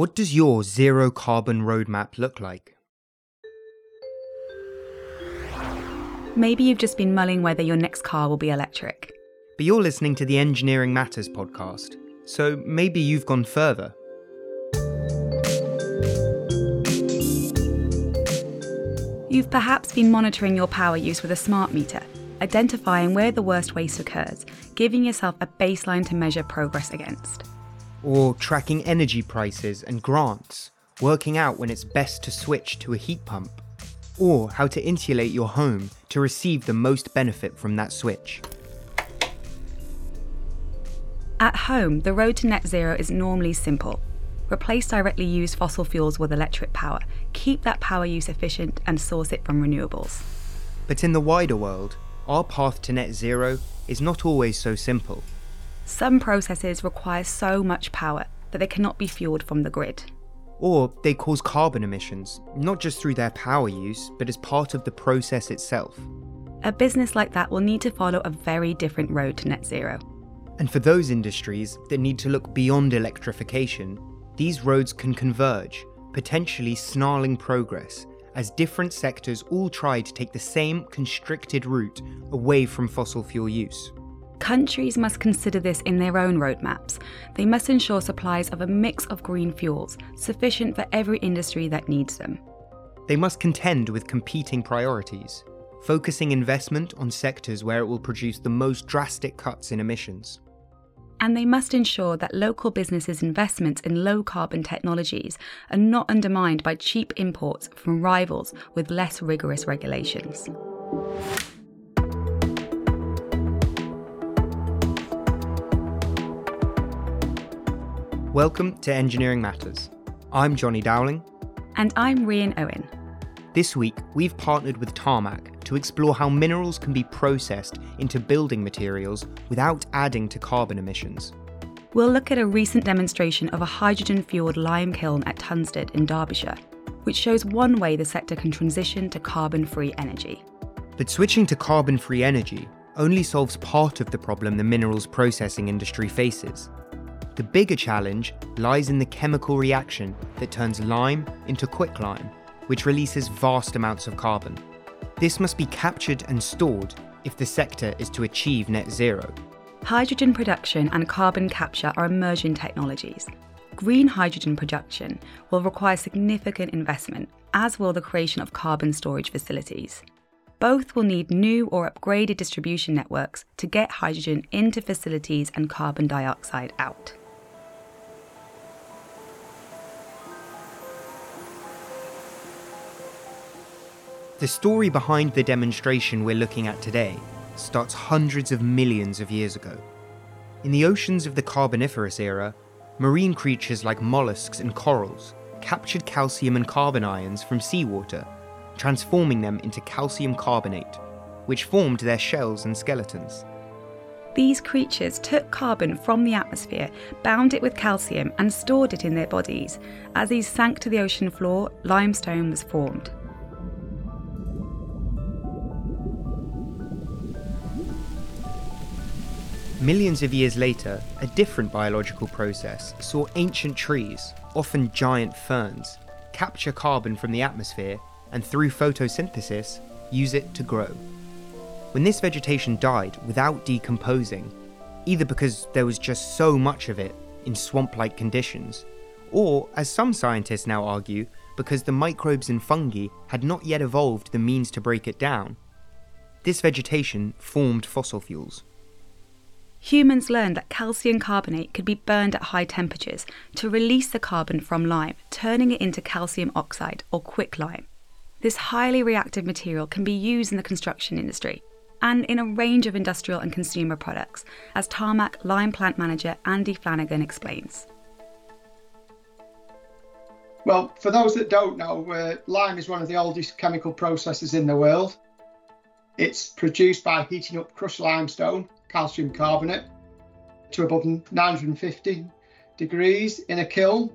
What does your zero carbon roadmap look like? Maybe you've just been mulling whether your next car will be electric. But you're listening to the Engineering Matters podcast, so maybe you've gone further. You've perhaps been monitoring your power use with a smart meter, identifying where the worst waste occurs, giving yourself a baseline to measure progress against. Or tracking energy prices and grants, working out when it's best to switch to a heat pump. Or how to insulate your home to receive the most benefit from that switch. At home, the road to net zero is normally simple. Replace directly used fossil fuels with electric power, keep that power use efficient, and source it from renewables. But in the wider world, our path to net zero is not always so simple. Some processes require so much power that they cannot be fueled from the grid. Or they cause carbon emissions, not just through their power use, but as part of the process itself. A business like that will need to follow a very different road to net zero. And for those industries that need to look beyond electrification, these roads can converge, potentially snarling progress, as different sectors all try to take the same constricted route away from fossil fuel use. Countries must consider this in their own roadmaps. They must ensure supplies of a mix of green fuels, sufficient for every industry that needs them. They must contend with competing priorities, focusing investment on sectors where it will produce the most drastic cuts in emissions and they must ensure that local businesses' investments in low carbon technologies are not undermined by cheap imports from rivals with less rigorous regulations. Welcome to Engineering Matters. I'm Johnny Dowling. And I'm Rian Owen. This week, we've partnered with Tarmac to explore how minerals can be processed into building materials without adding to carbon emissions. We'll look at a recent demonstration of a hydrogen fueled lime kiln at Tunstead in Derbyshire, which shows one way the sector can transition to carbon free energy. But switching to carbon free energy only solves part of the problem the minerals processing industry faces. The bigger challenge lies in the chemical reaction that turns lime into quicklime which releases vast amounts of carbon. This must be captured and stored if the sector is to achieve net zero. Hydrogen production and carbon capture are emerging technologies. Green hydrogen production will require significant investment, as will the creation of carbon storage facilities. Both will need new or upgraded distribution networks to get hydrogen into facilities and carbon dioxide out. The story behind the demonstration we're looking at today starts hundreds of millions of years ago. In the oceans of the Carboniferous era, marine creatures like mollusks and corals captured calcium and carbon ions from seawater, transforming them into calcium carbonate, which formed their shells and skeletons. These creatures took carbon from the atmosphere, bound it with calcium, and stored it in their bodies. As these sank to the ocean floor, limestone was formed. Millions of years later, a different biological process saw ancient trees, often giant ferns, capture carbon from the atmosphere and through photosynthesis, use it to grow. When this vegetation died without decomposing, either because there was just so much of it in swamp like conditions, or, as some scientists now argue, because the microbes and fungi had not yet evolved the means to break it down, this vegetation formed fossil fuels humans learned that calcium carbonate could be burned at high temperatures to release the carbon from lime, turning it into calcium oxide or quicklime. This highly reactive material can be used in the construction industry and in a range of industrial and consumer products, as Tarmac lime plant manager Andy Flanagan explains. Well, for those that don't know, uh, lime is one of the oldest chemical processes in the world. It's produced by heating up crushed limestone calcium carbonate to above 950 degrees in a kiln.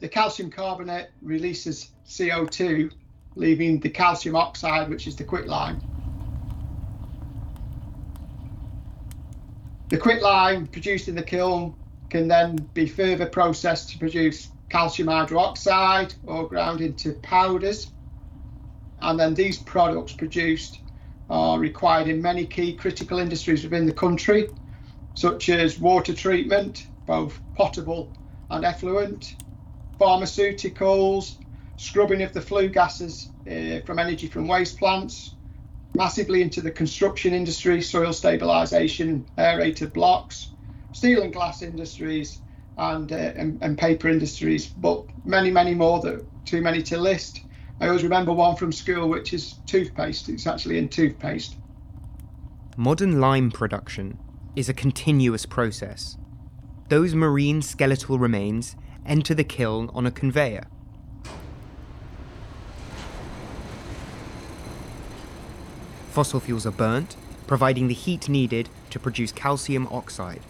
The calcium carbonate releases CO2, leaving the calcium oxide, which is the quicklime. The quicklime produced in the kiln can then be further processed to produce calcium hydroxide or ground into powders. And then these products produced are required in many key critical industries within the country, such as water treatment, both potable and effluent, pharmaceuticals, scrubbing of the flue gases uh, from energy from waste plants, massively into the construction industry, soil stabilisation, aerated blocks, steel and glass industries, and, uh, and, and paper industries, but many, many more that too many to list. I always remember one from school, which is toothpaste. It's actually in toothpaste. Modern lime production is a continuous process. Those marine skeletal remains enter the kiln on a conveyor. Fossil fuels are burnt, providing the heat needed to produce calcium oxide.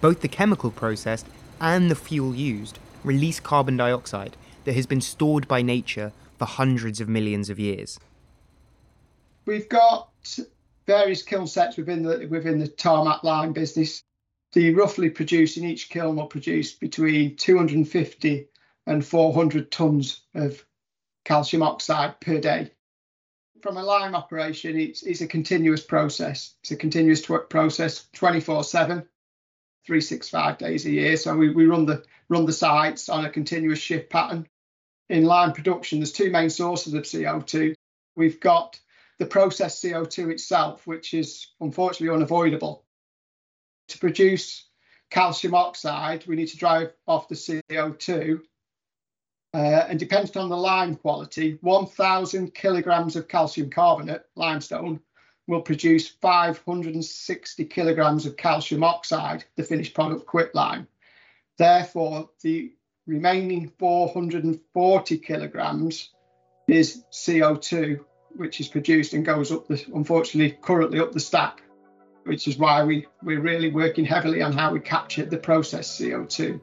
Both the chemical process and the fuel used release carbon dioxide that has been stored by nature for hundreds of millions of years. We've got various kiln sets within the within the tarmac lime business. The roughly produce in each kiln will produce between 250 and 400 tons of calcium oxide per day. From a lime operation, it's, it's a continuous process. It's a continuous tw- process, 24 7 365 days a year. So we, we run the run the sites on a continuous shift pattern. In lime production, there's two main sources of CO2. We've got the processed CO2 itself, which is unfortunately unavoidable. To produce calcium oxide, we need to drive off the CO2. Uh, and depending on the lime quality, 1,000 kilograms of calcium carbonate, limestone, will produce 560 kilograms of calcium oxide, the finished product quicklime. Therefore, the remaining 440 kilograms is CO2, which is produced and goes up the, unfortunately, currently up the stack, which is why we, we're really working heavily on how we capture the processed CO2.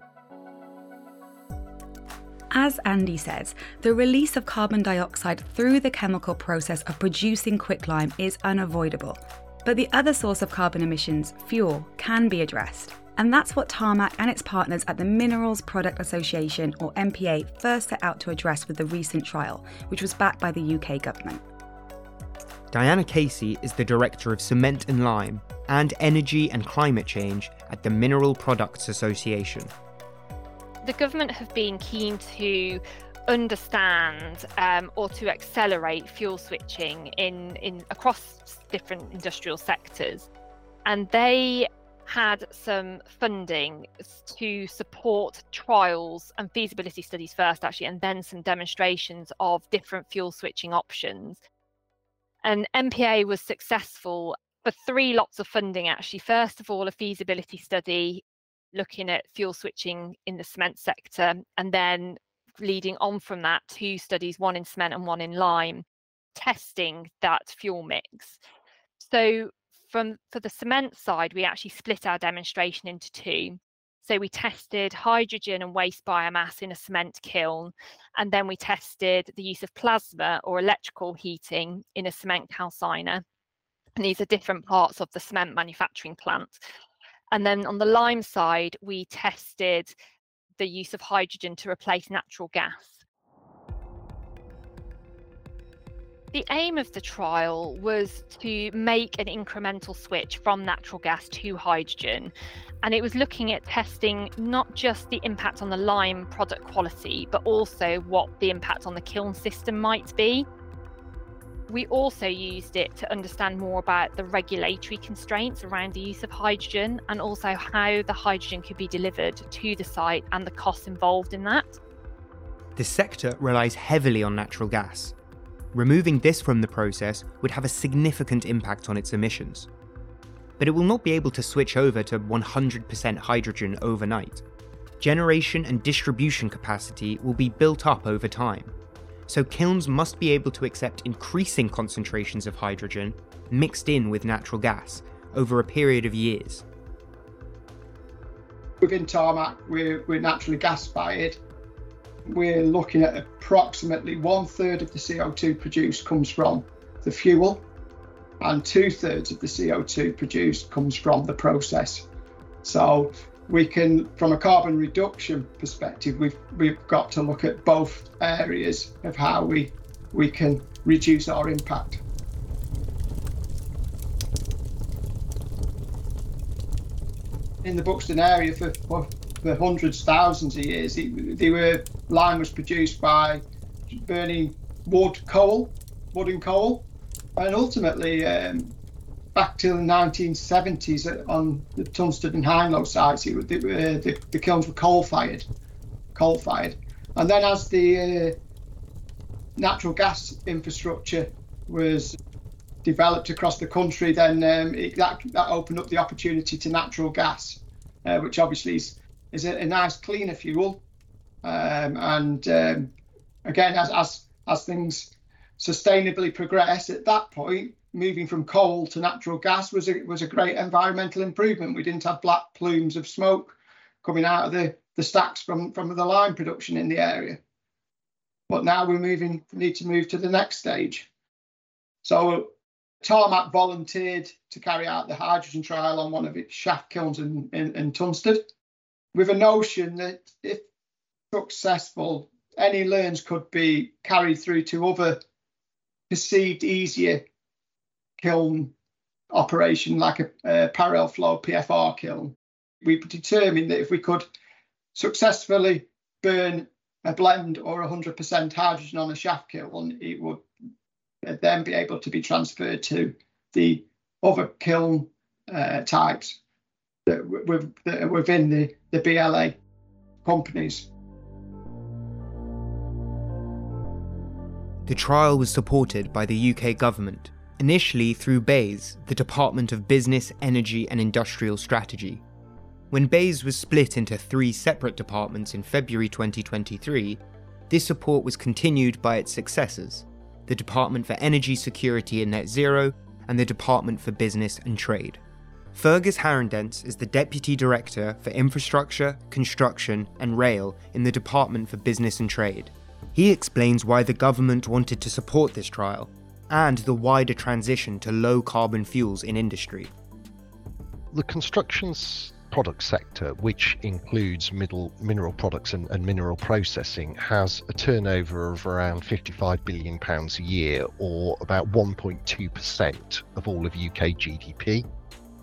As Andy says, the release of carbon dioxide through the chemical process of producing quicklime is unavoidable. But the other source of carbon emissions, fuel, can be addressed. And that's what Tarmac and its partners at the Minerals Product Association, or MPA, first set out to address with the recent trial, which was backed by the UK government. Diana Casey is the Director of Cement and Lime and Energy and Climate Change at the Mineral Products Association the government have been keen to understand um, or to accelerate fuel switching in, in across different industrial sectors. And they had some funding to support trials and feasibility studies first, actually, and then some demonstrations of different fuel switching options. And MPA was successful for three lots of funding, actually. First of all, a feasibility study looking at fuel switching in the cement sector, and then leading on from that, two studies, one in cement and one in lime, testing that fuel mix. So from for the cement side, we actually split our demonstration into two. So we tested hydrogen and waste biomass in a cement kiln, and then we tested the use of plasma or electrical heating in a cement calciner. And these are different parts of the cement manufacturing plant. And then on the lime side, we tested the use of hydrogen to replace natural gas. The aim of the trial was to make an incremental switch from natural gas to hydrogen. And it was looking at testing not just the impact on the lime product quality, but also what the impact on the kiln system might be. We also used it to understand more about the regulatory constraints around the use of hydrogen and also how the hydrogen could be delivered to the site and the costs involved in that. The sector relies heavily on natural gas. Removing this from the process would have a significant impact on its emissions. But it will not be able to switch over to 100% hydrogen overnight. Generation and distribution capacity will be built up over time so kilns must be able to accept increasing concentrations of hydrogen mixed in with natural gas over a period of years. Within Tarmac, we're, we're naturally gas fired. We're looking at approximately one third of the CO2 produced comes from the fuel, and two thirds of the CO2 produced comes from the process. So we can, from a carbon reduction perspective, we've we've got to look at both areas of how we we can reduce our impact. In the Buxton area for, for, for hundreds, thousands of years, it, they were lime was produced by burning wood, coal, wood and coal, and ultimately um, back to the 1970s on the Tunstead and Hindlow sites, it, the, uh, the, the kilns were coal fired, coal fired, and then as the uh, natural gas infrastructure was developed across the country, then um, it, that that opened up the opportunity to natural gas, uh, which obviously is is a, a nice cleaner fuel, um, and um, again as as as things sustainably progress at that point moving from coal to natural gas was a, was a great environmental improvement. We didn't have black plumes of smoke coming out of the, the stacks from, from the lime production in the area. But now we're moving, need to move to the next stage. So Tarmac volunteered to carry out the hydrogen trial on one of its shaft kilns in, in, in Tunstead with a notion that if successful, any learns could be carried through to other perceived easier kiln operation like a, a parallel flow PFR kiln. We determined that if we could successfully burn a blend or 100% hydrogen on a shaft kiln, it would then be able to be transferred to the other kiln uh, types that, within the, the BLA companies. The trial was supported by the UK government initially through BEIS, the Department of Business, Energy and Industrial Strategy. When BEIS was split into three separate departments in February 2023, this support was continued by its successors the Department for Energy Security and Net Zero and the Department for Business and Trade. Fergus Harrendence is the Deputy Director for Infrastructure, Construction and Rail in the Department for Business and Trade. He explains why the government wanted to support this trial and the wider transition to low carbon fuels in industry. The construction product sector, which includes middle, mineral products and, and, mineral processing, has a turnover of around £55 billion a year, or about 1.2% of all of UK GDP.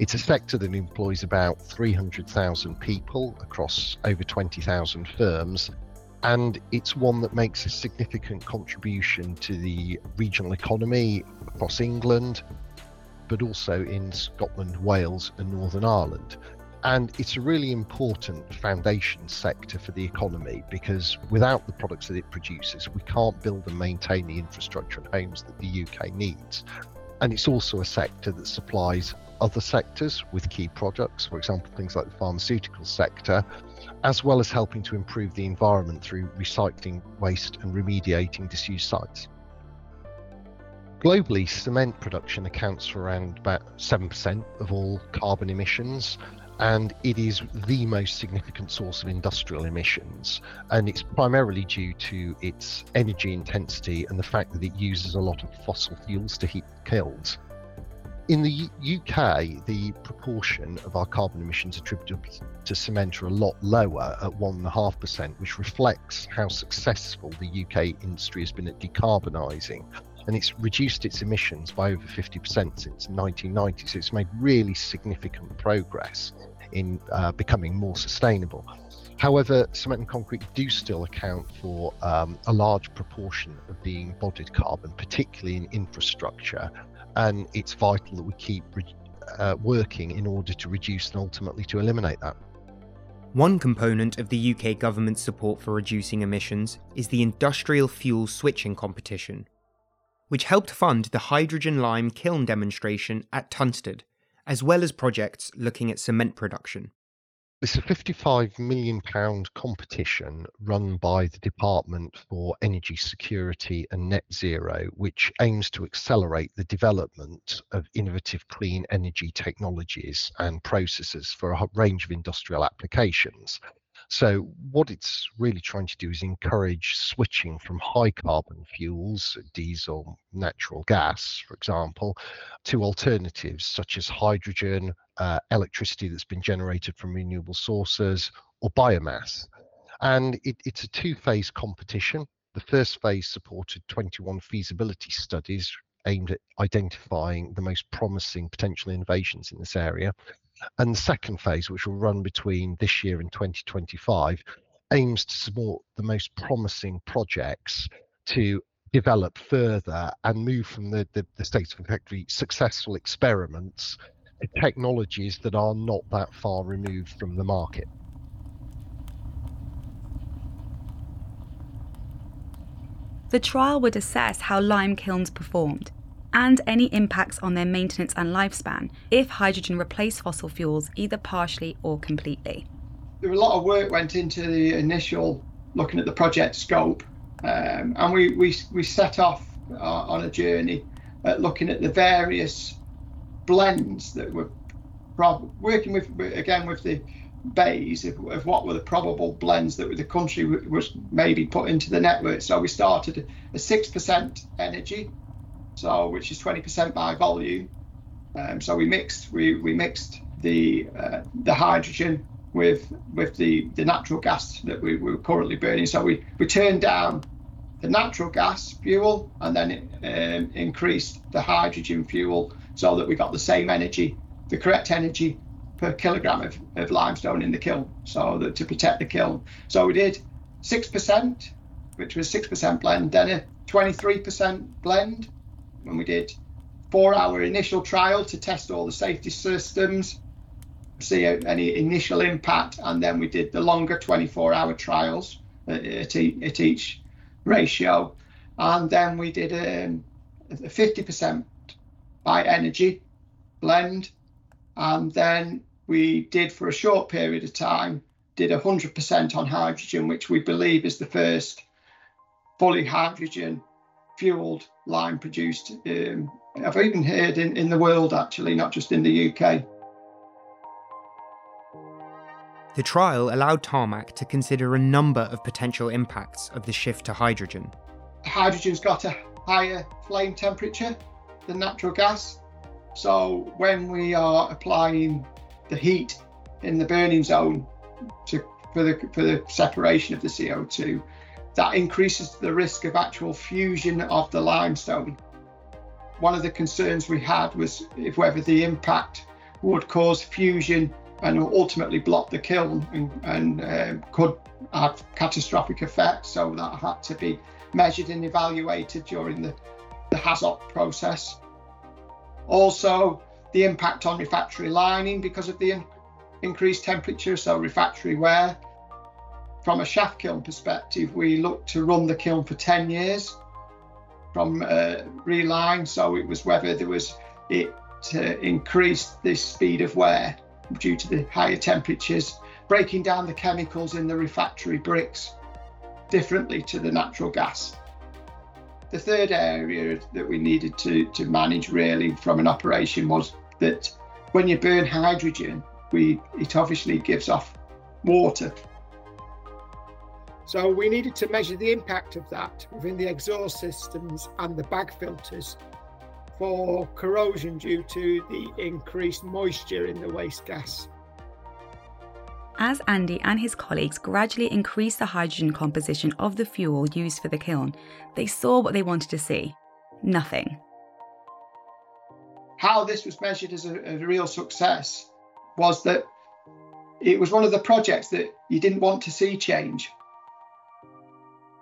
It's a sector that employs about 300,000 people across over 20,000 firms and it's one that makes a significant contribution to the regional economy across England, but also in Scotland, Wales, and Northern Ireland. And it's a really important foundation sector for the economy because without the products that it produces, we can't build and maintain the infrastructure and homes that the UK needs. And it's also a sector that supplies other sectors with key products, for example, things like the pharmaceutical sector, as well as helping to improve the environment through recycling waste and remediating disused sites. Globally, cement production accounts for around about 7% of all carbon emissions, and it is the most significant source of industrial emissions. And it's primarily due to its energy intensity and the fact that it uses a lot of fossil fuels to heat kilns. In the UK, the proportion of our carbon emissions attributable to cement are a lot lower at 1.5%, which reflects how successful the UK industry has been at decarbonising. And it's reduced its emissions by over 50% since 1990. So it's made really significant progress in uh, becoming more sustainable. However, cement and concrete do still account for um, a large proportion of the embodied carbon, particularly in infrastructure, and it's vital that we keep uh, working in order to reduce and ultimately to eliminate that. One component of the UK government's support for reducing emissions is the Industrial Fuel Switching Competition, which helped fund the hydrogen lime kiln demonstration at Tunstead, as well as projects looking at cement production. It's a £55 million competition run by the Department for Energy Security and Net Zero, which aims to accelerate the development of innovative clean energy technologies and processes for a range of industrial applications. So, what it's really trying to do is encourage switching from high carbon fuels, diesel, natural gas, for example, to alternatives such as hydrogen, uh, electricity that's been generated from renewable sources, or biomass. And it, it's a two phase competition. The first phase supported 21 feasibility studies aimed at identifying the most promising potential innovations in this area. And the second phase, which will run between this year and 2025, aims to support the most promising projects to develop further and move from the, the, the state of effectively successful experiments to technologies that are not that far removed from the market. The trial would assess how lime kilns performed and any impacts on their maintenance and lifespan if hydrogen replaced fossil fuels either partially or completely. There a lot of work went into the initial looking at the project scope, um, and we, we, we set off uh, on a journey at looking at the various blends that were prob- working with again with the BEIS of, of, what were the probable blends that the country was maybe put into the network. So we started a six percent energy, so which is 20% by volume. Um, so we mixed we, we mixed the uh, the hydrogen with with the, the natural gas that we, we, were currently burning. So we, we turned down the natural gas fuel and then it, um, increased the hydrogen fuel so that we got the same energy, the correct energy per kilogram of, of limestone in the kiln, so that to protect the kiln. So we did six percent, which was six percent blend, then a 23% blend, when we did four hour initial trial to test all the safety systems, see any initial impact, and then we did the longer 24 hour trials at, at, at each ratio. And then we did um, a 50% by energy blend. And then we did for a short period of time, did 100% on hydrogen, which we believe is the first fully hydrogen fueled lime produced. Um, I've even heard in, in the world, actually, not just in the UK. The trial allowed Tarmac to consider a number of potential impacts of the shift to hydrogen. Hydrogen's got a higher flame temperature than natural gas. So when we are applying the heat in the burning zone to, for, the, for the separation of the CO2, that increases the risk of actual fusion of the limestone. One of the concerns we had was if whether the impact would cause fusion and ultimately block the kiln and, and uh, could have catastrophic effects. So that had to be measured and evaluated during the, the HAZOP process. Also, the impact on refractory lining because of the in, increased temperature, so refractory wear from a shaft kiln perspective, we looked to run the kiln for 10 years from uh, reline. So it was whether there was it uh, increased the speed of wear due to the higher temperatures, breaking down the chemicals in the refractory bricks differently to the natural gas. The third area that we needed to, to manage really from an operation was that when you burn hydrogen, we it obviously gives off water so we needed to measure the impact of that within the exhaust systems and the bag filters for corrosion due to the increased moisture in the waste gas. As Andy and his colleagues gradually increased the hydrogen composition of the fuel used for the kiln, they saw what they wanted to see nothing. How this was measured as a, a real success was that it was one of the projects that you didn't want to see change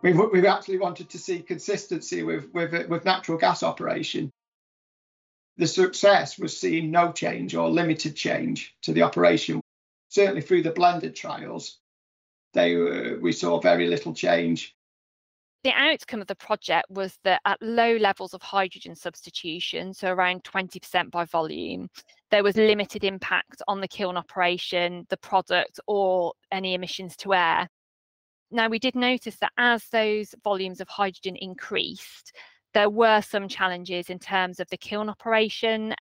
we we actually wanted to see consistency with with with natural gas operation. The success was seeing no change or limited change to the operation. Certainly through the blended trials, they uh, we saw very little change. The outcome of the project was that at low levels of hydrogen substitution, so around 20% by volume, there was limited impact on the kiln operation, the product, or any emissions to air. Now, we did notice that as those volumes of hydrogen increased, there were some challenges in terms of the kiln operation.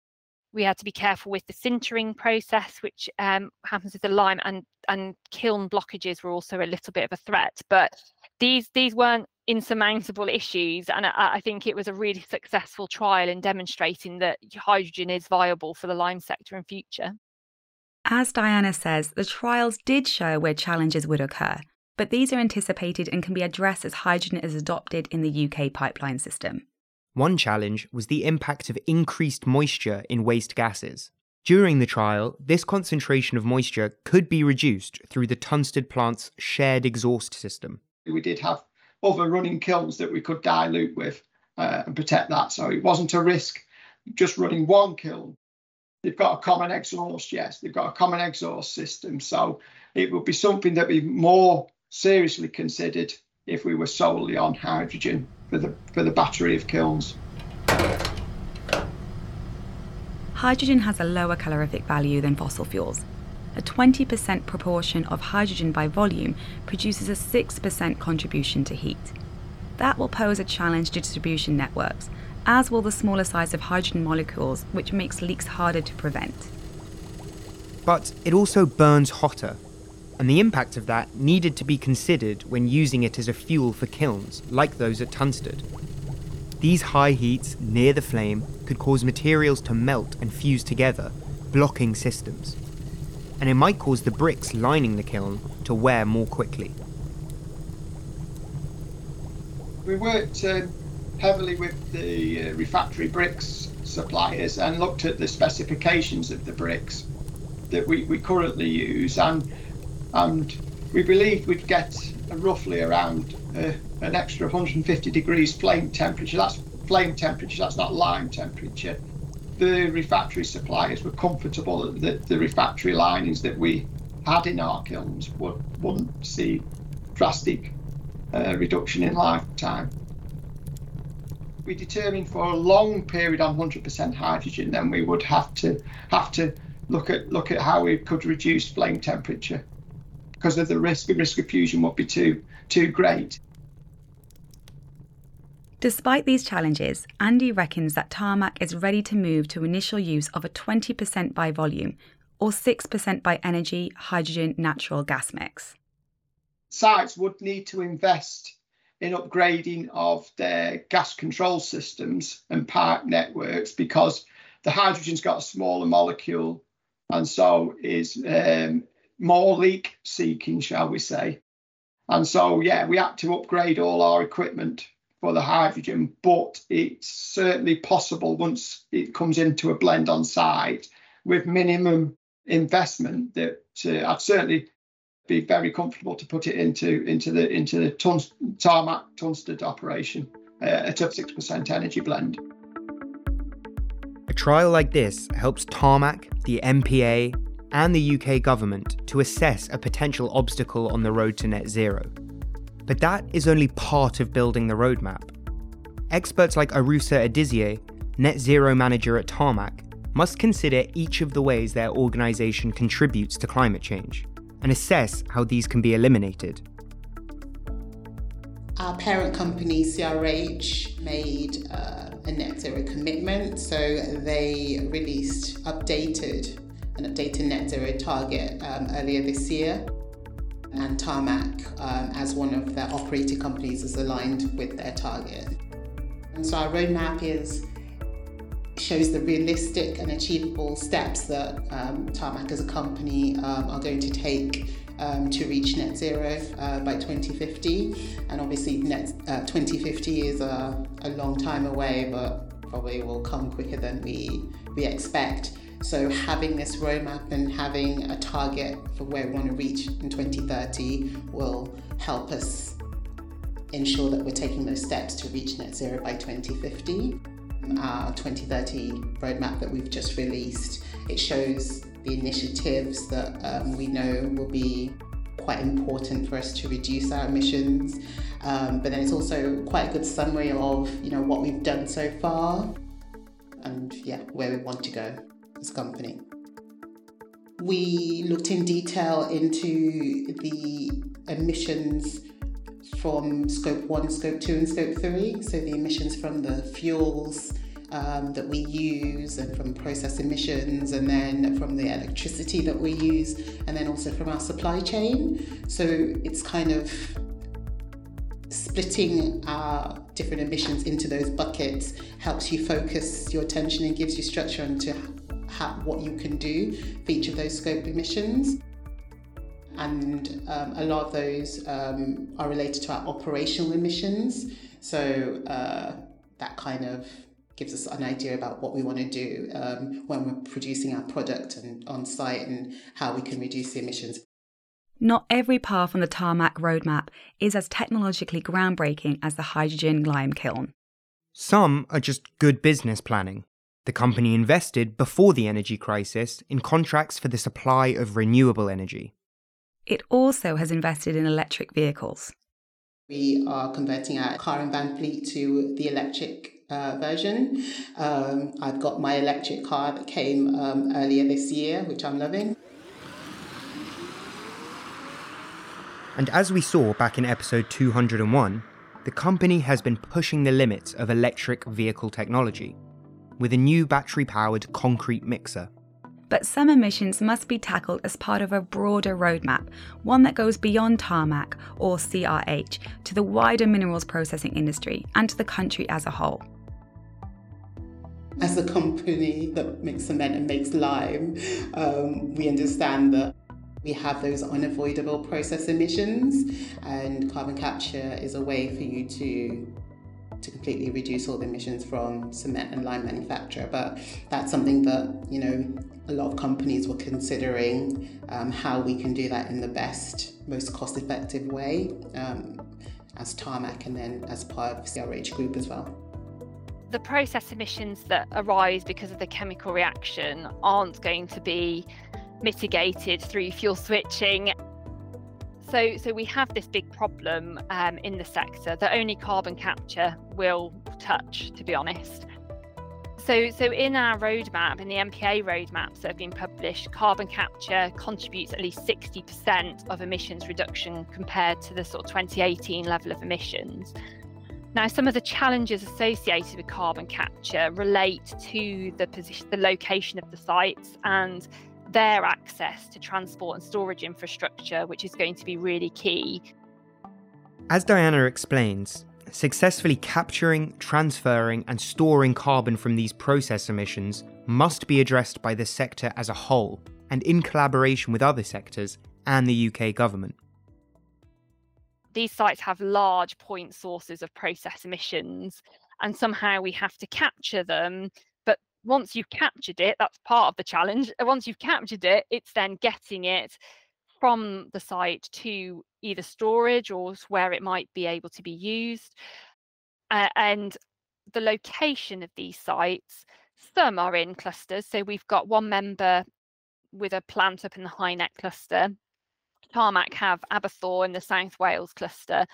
We had to be careful with the sintering process, which um, happens with the lime, and and kiln blockages were also a little bit of a threat. But these these weren't insurmountable issues, and I, I think it was a really successful trial in demonstrating that hydrogen is viable for the lime sector in future. As Diana says, the trials did show where challenges would occur, but these are anticipated and can be addressed as hydrogen is adopted in the UK pipeline system. One challenge was the impact of increased moisture in waste gases. During the trial, this concentration of moisture could be reduced through the Tunstead plant's shared exhaust system. We did have other running kilns that we could dilute with uh, and protect that, so it wasn't a risk just running one kiln. They've got a common exhaust, yes, they've got a common exhaust system, so it would be something that we more seriously considered if we were solely on hydrogen for the, for the battery of kilns. Hydrogen has a lower calorific value than fossil fuels. A 20% proportion of hydrogen by volume produces a 6% contribution to heat. That will pose a challenge to distribution networks, as will the smaller size of hydrogen molecules, which makes leaks harder to prevent. But it also burns hotter, and the impact of that needed to be considered when using it as a fuel for kilns, like those at Tunstead. These high heats near the flame could cause materials to melt and fuse together, blocking systems. And it might cause the bricks lining the kiln to wear more quickly. We worked um, heavily with the uh, refractory bricks suppliers and looked at the specifications of the bricks that we, we currently use and and we believed we'd get roughly around uh, an extra 150 degrees flame temperature. That's flame temperature, that's not lime temperature. The refractory suppliers were comfortable that the refractory linings that we had in our kilns would, wouldn't see drastic uh, reduction in lifetime. We determined for a long period on 100% hydrogen, then we would have to have to look at look at how we could reduce flame temperature because of the risk. The risk of fusion would be too too great. Despite these challenges, Andy reckons that Tarmac is ready to move to initial use of a 20% by volume or 6% by energy hydrogen natural gas mix. Sites would need to invest in upgrading of their gas control systems and pipe networks because the hydrogen's got a smaller molecule and so is um, more leak seeking, shall we say. And so, yeah, we had to upgrade all our equipment for the hydrogen, but it's certainly possible once it comes into a blend on site with minimum investment that uh, I'd certainly be very comfortable to put it into into the into the tarmac Tunstead operation uh, at a six percent energy blend. A trial like this helps Tarmac, the MPA, and the UK government to assess a potential obstacle on the road to net zero. But that is only part of building the roadmap. Experts like Arusa Adizye, net zero manager at Tarmac, must consider each of the ways their organisation contributes to climate change and assess how these can be eliminated. Our parent company, CRH, made uh, a net zero commitment, so they released updated updated net zero target um, earlier this year. And Tarmac, um, as one of their operating companies, is aligned with their target. And so our roadmap is shows the realistic and achievable steps that um, Tarmac as a company um, are going to take um, to reach net zero uh, by 2050. And obviously, net uh, 2050 is a, a long time away, but probably will come quicker than we, we expect. So, having this roadmap and having a target for where we want to reach in 2030 will help us ensure that we're taking those steps to reach net zero by 2050. Our 2030 roadmap that we've just released, it shows the initiatives that um, we know will be quite important for us to reduce our emissions. Um, but then it's also quite a good summary of you know what we've done so far and yeah where we want to go this company. We looked in detail into the emissions from scope 1, scope 2, and scope 3, so the emissions from the fuels, um, that we use, and from process emissions, and then from the electricity that we use, and then also from our supply chain. So it's kind of splitting our different emissions into those buckets helps you focus your attention and gives you structure into how, what you can do for each of those scope emissions. And um, a lot of those um, are related to our operational emissions. So uh, that kind of gives us an idea about what we want to do um, when we're producing our product and on site and how we can reduce the emissions. Not every path on the tarmac roadmap is as technologically groundbreaking as the hydrogen lime kiln. Some are just good business planning. The company invested before the energy crisis in contracts for the supply of renewable energy. It also has invested in electric vehicles. We are converting our car and van fleet to the electric uh, version. Um, I've got my electric car that came um, earlier this year, which I'm loving. And as we saw back in episode 201, the company has been pushing the limits of electric vehicle technology with a new battery powered concrete mixer. But some emissions must be tackled as part of a broader roadmap, one that goes beyond tarmac or CRH to the wider minerals processing industry and to the country as a whole. As a company that makes cement and makes lime, um, we understand that we have those unavoidable process emissions, and carbon capture is a way for you to to completely reduce all the emissions from cement and lime manufacture. But that's something that you know a lot of companies were considering um, how we can do that in the best, most cost-effective way um, as Tarmac, and then as part of CRH Group as well. The process emissions that arise because of the chemical reaction aren't going to be mitigated through fuel switching. So, so we have this big problem um, in the sector that only carbon capture will touch, to be honest. So, so in our roadmap, in the MPA roadmaps that have been published, carbon capture contributes at least 60% of emissions reduction compared to the sort of 2018 level of emissions. Now, some of the challenges associated with carbon capture relate to the position, the location of the sites, and their access to transport and storage infrastructure, which is going to be really key. As Diana explains, successfully capturing, transferring, and storing carbon from these process emissions must be addressed by the sector as a whole and in collaboration with other sectors and the UK government. These sites have large point sources of process emissions, and somehow we have to capture them once you've captured it, that's part of the challenge. Once you've captured it, it's then getting it from the site to either storage or where it might be able to be used. Uh, and the location of these sites, some are in clusters. So we've got one member with a plant up in the HyNet cluster. Tarmac have Aberthaw in the South Wales cluster,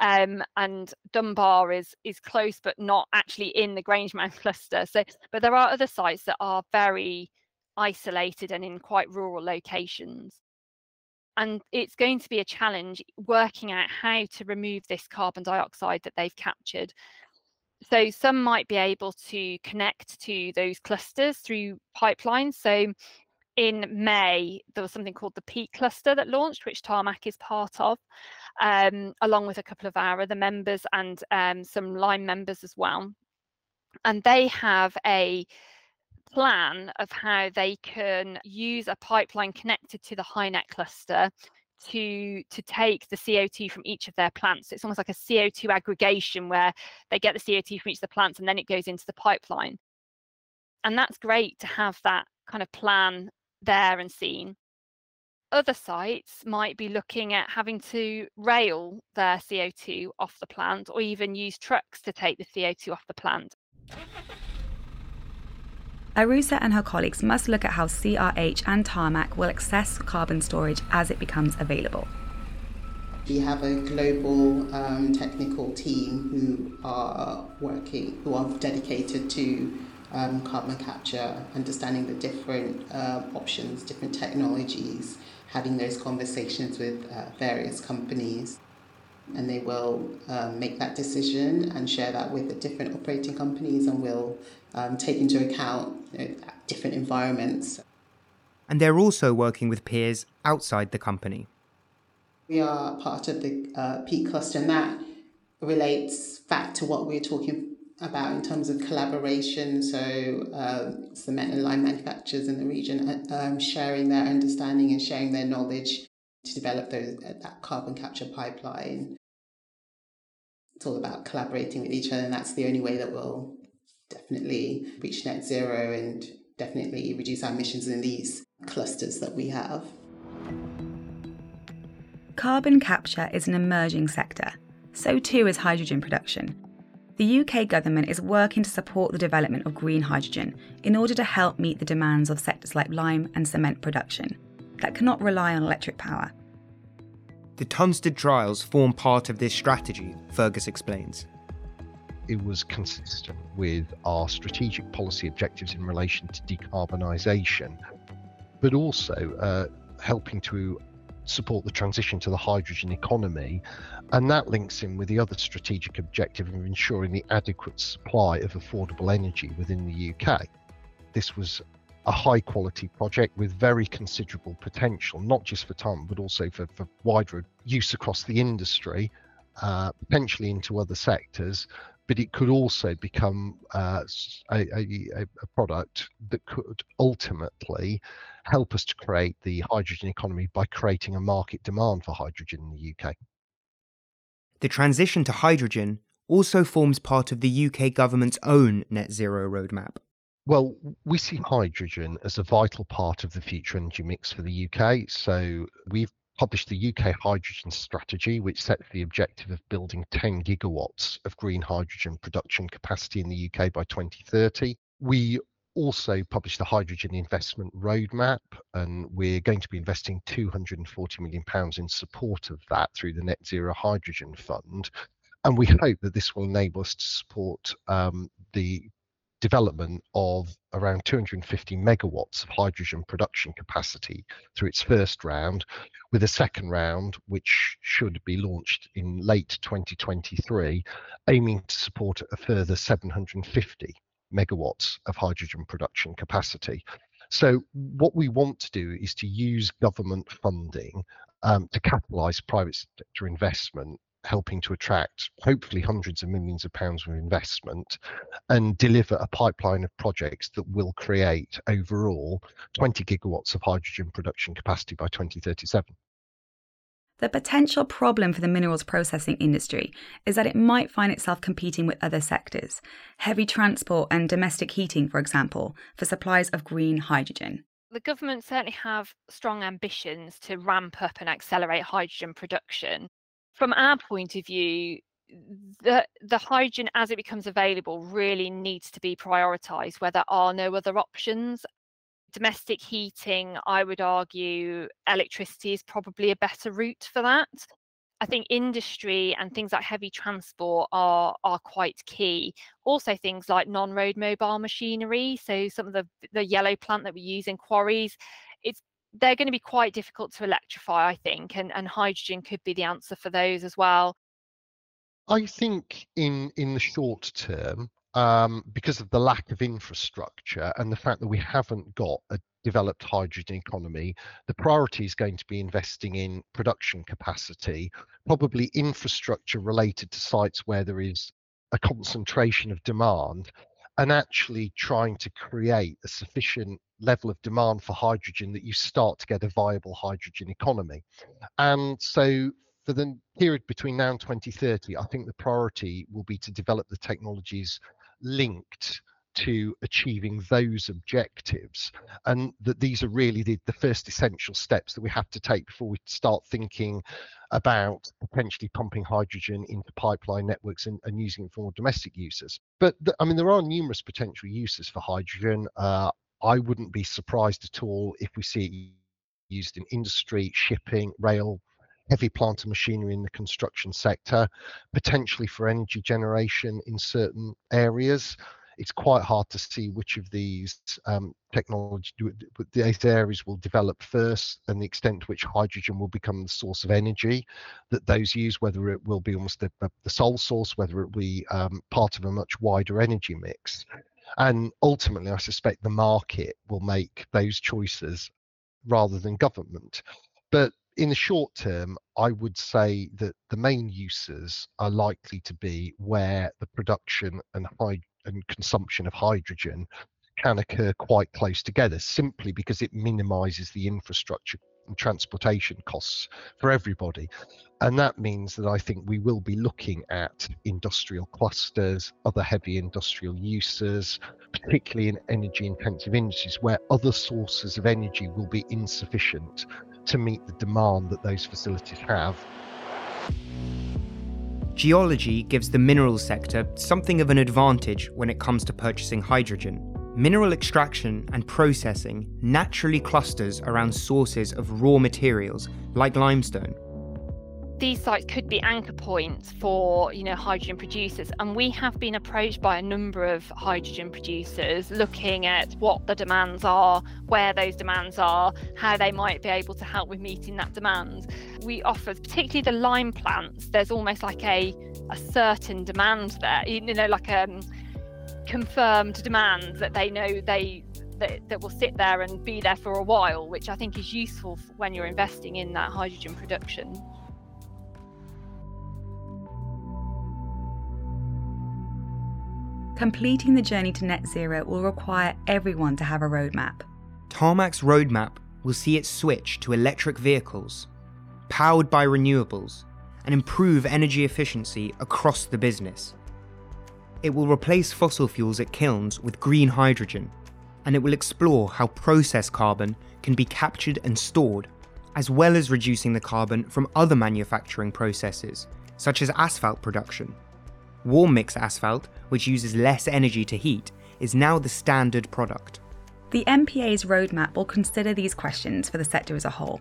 um, and Dunbar is is close but not actually in the Grangemouth cluster. So, but there are other sites that are very isolated and in quite rural locations. And it's going to be a challenge working out how to remove this carbon dioxide that they've captured. So some might be able to connect to those clusters through pipelines. So in May, there was something called the Peak Cluster that launched, which Tarmac is part of, um, along with a couple of our other members and um, some Lime members as well. And they have a plan of how they can use a pipeline connected to the HyNet cluster to to take the CO2 from each of their plants. It's almost like a CO2 aggregation where they get the CO2 from each of the plants and then it goes into the pipeline. And that's great to have that kind of plan there and seen. Other sites might be looking at having to rail their CO2 off the plant or even use trucks to take the CO2 off the plant. Arusa and her colleagues must look at how CRH and Tarmac will access carbon storage as it becomes available. We have a global um, technical team who are working, who are dedicated to um, carbon capture, understanding the different uh, options, different technologies, having those conversations with uh, various companies. and they will um, make that decision and share that with the different operating companies and will um, take into account you know, different environments. And they're also working with peers outside the company. We are part of the uh, peak cluster, and that relates back to what we we're talking about in terms of collaboration. So, um, cement and lime manufacturers in the region uh, um, sharing their understanding and sharing their knowledge to develop those uh, that carbon capture pipeline. It's all about collaborating with each other, and that's the only way that we'll definitely reach net zero and definitely reduce our emissions in these clusters that we have. Carbon capture is an emerging sector. So too is hydrogen production. The UK government is working to support the development of green hydrogen in order to help meet the demands of sectors like lime and cement production that cannot rely on electric power. The Tunstead trials form part of this strategy, Fergus explains. It was consistent with our strategic policy objectives in relation to decarbonisation, but also uh, helping to support the transition to the hydrogen economy. And that links in with the other strategic objective of ensuring the adequate supply of affordable energy within the UK. This was a high quality project with very considerable potential, not just for TOM, but also for, for wider use across the industry, uh, potentially into other sectors. But it could also become uh, a, a, a product that could ultimately help us to create the hydrogen economy by creating a market demand for hydrogen in the UK. The transition to hydrogen also forms part of the UK government's own net zero roadmap. Well, we see hydrogen as a vital part of the future energy mix for the UK. So we've published the UK Hydrogen Strategy, which sets the objective of building 10 gigawatts of green hydrogen production capacity in the UK by 2030. We also published the hydrogen investment roadmap, and we're going to be investing 240 million pounds in support of that through the Net Zero Hydrogen Fund. And we hope that this will enable us to support um, the development of around 250 megawatts of hydrogen production capacity through its first round, with a second round which should be launched in late 2023, aiming to support a further 750 megawatts of hydrogen production capacity. So, what we want to do is to use government funding um, to catalyse private sector investment, helping to attract hopefully hundreds of millions of pounds of investment and deliver a pipeline of projects that will create overall 20 gigawatts of hydrogen production capacity by 2037. The potential problem for the minerals processing industry is that it might find itself competing with other sectors, heavy transport and domestic heating, for example, for supplies of green hydrogen. The government certainly have strong ambitions to ramp up and accelerate hydrogen production. From our point of view, the the hydrogen as it becomes available really needs to be prioritized where there are no other options domestic heating, I would argue electricity is probably a better route for that. I think industry and things like heavy transport are are quite key. Also things like non-road mobile machinery. So some of the the yellow plant that we use in quarries, it's they're going to be quite difficult to electrify, I think, and, and hydrogen could be the answer for those as well. I think in in the short term, um, because of the lack of infrastructure and the fact that we haven't got a developed hydrogen economy, the priority is going to be investing in production capacity, probably infrastructure related to sites where there is a concentration of demand, and actually trying to create a sufficient level of demand for hydrogen that you start to get a viable hydrogen economy. And so for the period between now and 2030, I think the priority will be to develop the technologies linked to achieving those objectives and that these are really the, the first essential steps that we have to take before we start thinking about potentially pumping hydrogen into pipeline networks and, and using it for domestic uses. But the, i mean there are numerous potential uses for hydrogen. Uh, i wouldn't be surprised at all if we see it used in industry shipping rail heavy plant and machinery in the construction sector, potentially for energy generation in certain areas. it's quite hard to see which of these um, technology these areas will develop first and the extent to which hydrogen will become the source of energy that those use whether it will be almost the, the sole source whether it will be um, part of a much wider energy mix and ultimately i suspect the market will make those choices rather than government but in the short term, I would say that the main uses are likely to be where the production and, and consumption of hydrogen can occur quite close together simply because it minimizes the infrastructure and transportation costs for everybody. And that means that I think we will be looking at industrial clusters, other heavy industrial uses, particularly in energy intensive industries where other sources of energy will be insufficient to meet the demand that those facilities have. Geology gives the mineral sector something of an advantage when it comes to purchasing hydrogen. Mineral extraction and processing naturally clusters around sources of raw materials like limestone these sites could be anchor points for you know hydrogen producers and we have been approached by a number of hydrogen producers looking at what the demands are where those demands are how they might be able to help with meeting that demand. We offer particularly the lime plants there's almost like a a certain demand there you know like a um, confirmed demand that they know they that, that will sit there and be there for a while which i think is useful when you're investing in that hydrogen production Completing the journey to net zero will require everyone to have a roadmap. Tarmac's roadmap will see it switch to electric vehicles, powered by renewables, and improve energy efficiency across the business. It will replace fossil fuels at kilns with green hydrogen, and it will explore how process carbon can be captured and stored, as well as reducing the carbon from other manufacturing processes, such as asphalt production. Warm mix asphalt, which uses less energy to heat, is now the standard product. The MPA's roadmap will consider these questions for the sector as a whole.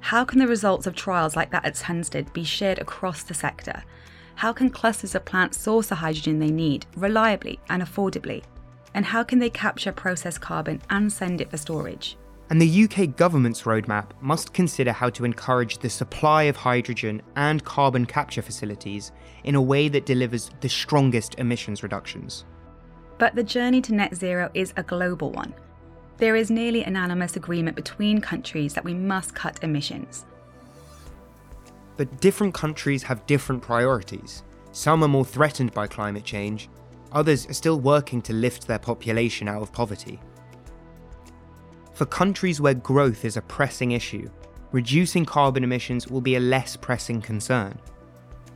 How can the results of trials like that at Tunstead be shared across the sector? How can clusters of plants source the hydrogen they need reliably and affordably? And how can they capture processed carbon and send it for storage? And the UK government's roadmap must consider how to encourage the supply of hydrogen and carbon capture facilities in a way that delivers the strongest emissions reductions. But the journey to net zero is a global one. There is nearly unanimous agreement between countries that we must cut emissions. But different countries have different priorities. Some are more threatened by climate change, others are still working to lift their population out of poverty. For countries where growth is a pressing issue, reducing carbon emissions will be a less pressing concern.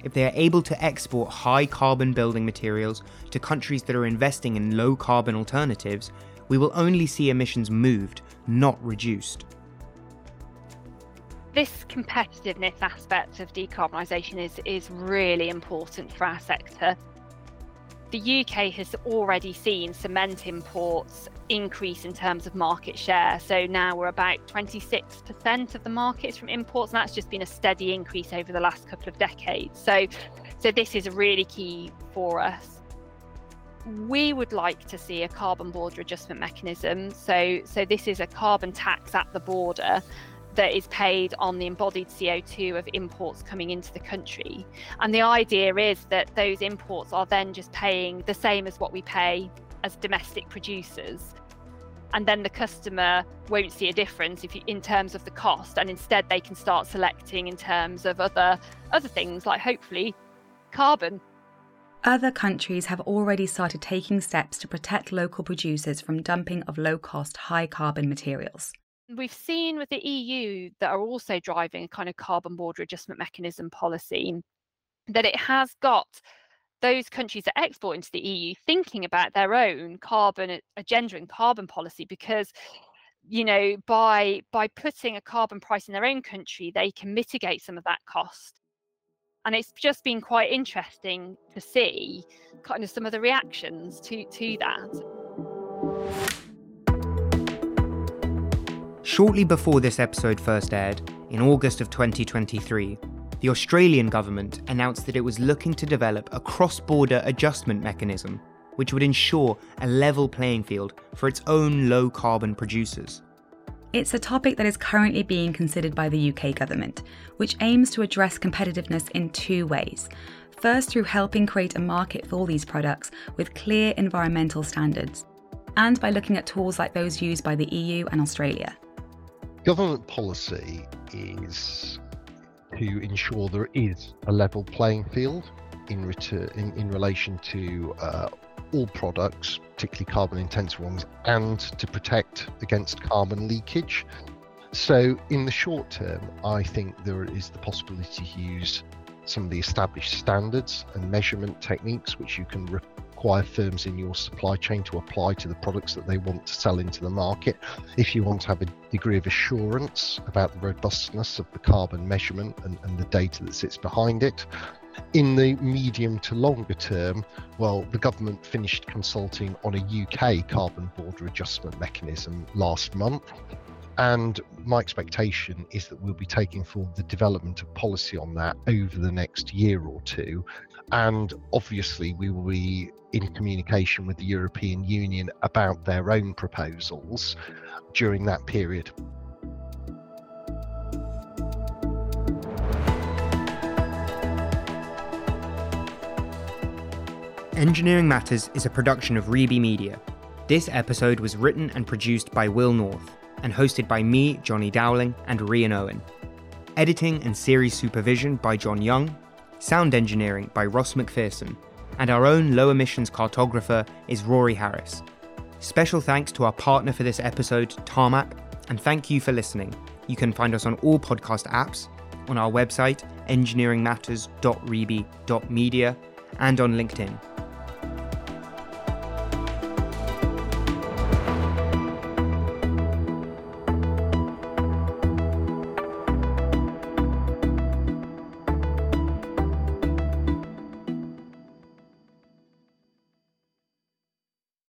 If they are able to export high carbon building materials to countries that are investing in low carbon alternatives, we will only see emissions moved, not reduced. This competitiveness aspect of decarbonisation is, is really important for our sector the UK has already seen cement imports increase in terms of market share. So now we're about 26% of the market is from imports, and that's just been a steady increase over the last couple of decades. So, so this is really key for us. We would like to see a carbon border adjustment mechanism. So, so this is a carbon tax at the border that is paid on the embodied CO2 of imports coming into the country. And the idea is that those imports are then just paying the same as what we pay as domestic producers. And then the customer won't see a difference if you, in terms of the cost, and instead they can start selecting in terms of other other things like hopefully carbon. Other countries have already started taking steps to protect local producers from dumping of low cost, high carbon materials. We've seen with the EU that are also driving a kind of carbon border adjustment mechanism policy that it has got those countries that export into the EU thinking about their own carbon agenda and carbon policy because you know by by putting a carbon price in their own country they can mitigate some of that cost. And it's just been quite interesting to see kind of some of the reactions to to that Shortly before this episode first aired, in August of 2023, the Australian government announced that it was looking to develop a cross border adjustment mechanism which would ensure a level playing field for its own low carbon producers. It's a topic that is currently being considered by the UK government, which aims to address competitiveness in two ways. First, through helping create a market for these products with clear environmental standards, and by looking at tools like those used by the EU and Australia. Government policy is to ensure there is a level playing field in, return, in, in relation to uh, all products, particularly carbon intensive ones, and to protect against carbon leakage. So, in the short term, I think there is the possibility to use some of the established standards and measurement techniques which you can require firms in your supply chain to apply to the products that they want to sell into the market. If you want to have a degree of assurance about the robustness of the carbon measurement and, and the data that sits behind it, in the medium to longer term, well, the government finished consulting on a UK carbon border adjustment mechanism last month. And my expectation is that we'll be taking forward the development of policy on that over the next year or two. And obviously, we will be in communication with the European Union about their own proposals during that period. Engineering Matters is a production of Reby Media. This episode was written and produced by Will North and hosted by me, Johnny Dowling, and Rian Owen. Editing and series supervision by John Young, sound engineering by Ross McPherson, and our own low emissions cartographer is Rory Harris. Special thanks to our partner for this episode, Tarmac, and thank you for listening. You can find us on all podcast apps, on our website, engineeringmatters.reby.media, and on LinkedIn.